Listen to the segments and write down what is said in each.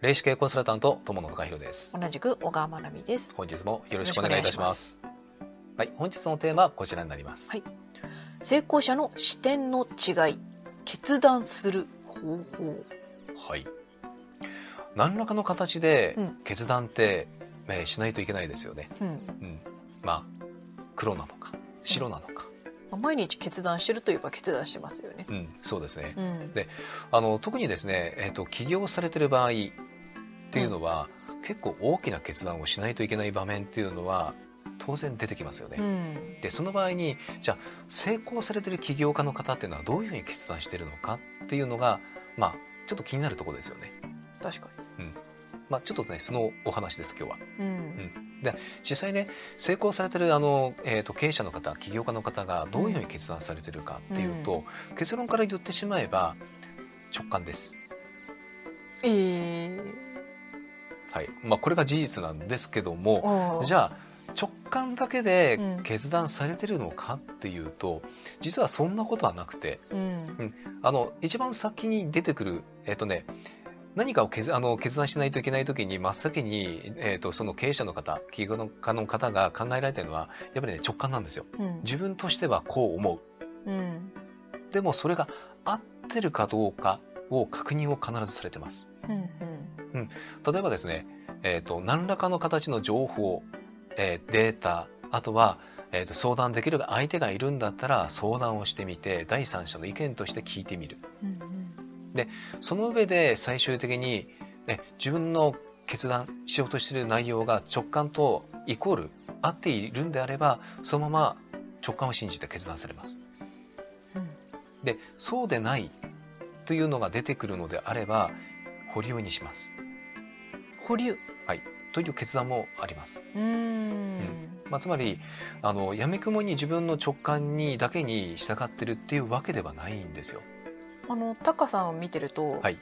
霊視系コンサルタント友野隆弘です。同じく小川真奈美です。本日もよろしくお願いいたします。はい本日のテーマはこちらになります、はい。成功者の視点の違い決断する方法。はい。何らかの形でうん。決断って、えーしないといけないですよね、うん。うん、まあ黒なのか白なのか、まあ毎日決断してるといえば決断してますよね。うんそうですね、うん。であの特にですね、えー、と起業されてる場合っていうのは、結構大きな決断をしないといけない場面っていうのは当然出てきますよね、うん。でその場合にじゃあ成功されてる起業家の方っていうのはどういうふうに決断してるのかっていうのがまあちょっと気になるところですよね。確かまあ、ちょっとねそのお話です今日は。にうん。実際ね成功されてるあの、えー、と経営者の方起業家の方がどういうふうに決断されてるかっていうと、結論から言ってしまえば直感です。えーはい。まあ、これが事実なんですけどもじゃあ直感だけでうん。決断されてるのかっていうと実はそんなことはなくてうん。あの一番先に出てくる、えっとね、何かを決あの決断しないといけない時に真っ先に、えっとその経営者の方起業家の方が考えられてるのはやっぱり、ね、直感なんですよ。うん。自分としてはこう思う。うん。でもそれが合ってるかどうかを確認を必ずされてます。うん例えばですね、えっと何らかの形の情報、えーデータあとは、えーと相談できる相手がいるんだったら相談をしてみて第三者の意見として聞いてみる。うんその上で最終的にえ自分の決断しようとしている内容が直感とイコール合っているんであればそのまま直感を信じて決断されます。うんでそうでないというのが出てくるのであれば保留にします保留。という決断もあります。うん。まあ、つまりあのやみくもに自分の直感にだけに従ってるっていうわけではないんですよ。あのタカさんを見てると、はい。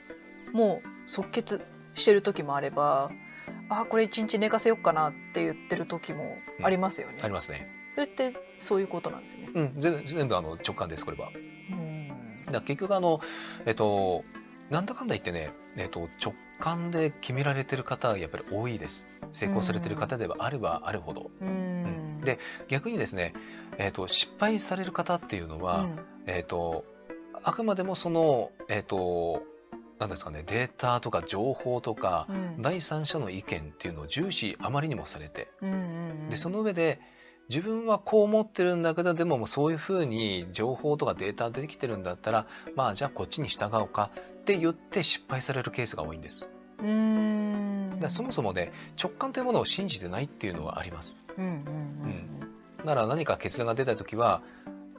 もう即決してる時もあればあこれ一日寝かせようかなって言ってる時もありますよね、ありますね。それってそういうことなんですよね、うん、全全部あの直感ですこれは。うん。だ結局あの、えっと、なんだかんだ言ってね、えっと、直感で決められてる方はやっぱり多いです。成功されてる方ではあればあるほど。うん。で逆にですね、えっと、失敗される方っていうのは、うん。えっと、あくまでもその、えっと、なんですかね、データとか情報とか、うん。第三者の意見っていうのを重視あまりにもされて、うんうん。でその上で自分はこう思ってるんだけどでももうそういうふうに情報とかデータ出てきてるんだったらまあじゃあこっちに従おうかって言って失敗されるケースが多いんです。うん。そもそもね直感というものを信じてないっていうのはあります。うんうんうん。だから何か決断が出た時は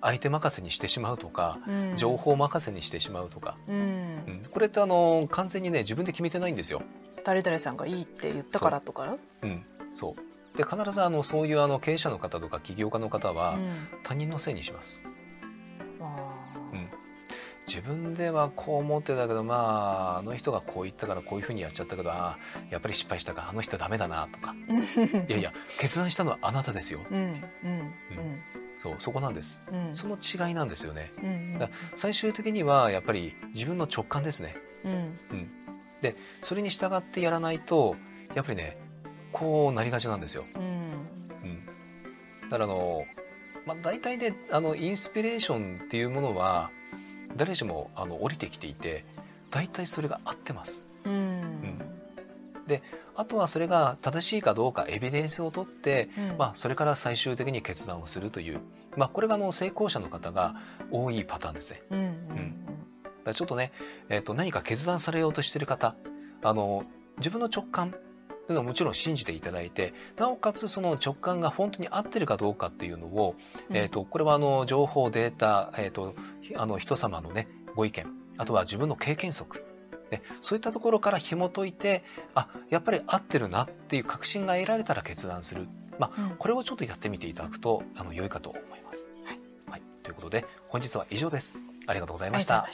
相手任せにしてしまうとかうん。情報任せにしてしまうとか、うん。うん。これってあの完全にね自分で決めてないんですよ。誰々さんがいいって言ったからとか？うん、そうで必ずあのそういうあの経営者の方とか起業家の方はうん。他人のせいにします。あ。うん。自分ではこう思ってたけどまああの人がこう言ったからこういうふうにやっちゃったけどあーやっぱり失敗したかあの人ダメだなとか。ーいやいや決断したのはあなたですよ。うんうんそうそこなんです。うん。うんその違いなんですよね。うんうん。だ最終的にはやっぱり自分の直感ですね。うん。でそれに従ってやらないとやっぱりねこうなりがちなんですよ、うん。うん、だからあの、まあ、大体ねあのインスピレーションっていうものは誰しもあの降りてきていて大体それが合ってます。うん。あとはそれが正しいかどうかエビデンスを取って、うん。まあ、それから最終的に決断をするという、まあ、これがあの成功者の方が多いパターンですね。うんうんだからちょっとね、えっと何か決断されようとしている方あの自分の直感というのはもちろん信じていただいてなおかつその直感が本当に合ってるかどうかっていうのを、うんえっとこれはあの情報データ、えっとひあの人様のねご意見あとは自分の経験則ね、そういったところから紐解いてあやっぱり合ってるなっていう確信が得られたら決断する、まあ、うんこれをちょっとやってみていただくとあの良いかと思います。はいはい、ということで本日は以上です。ありがとうございま。した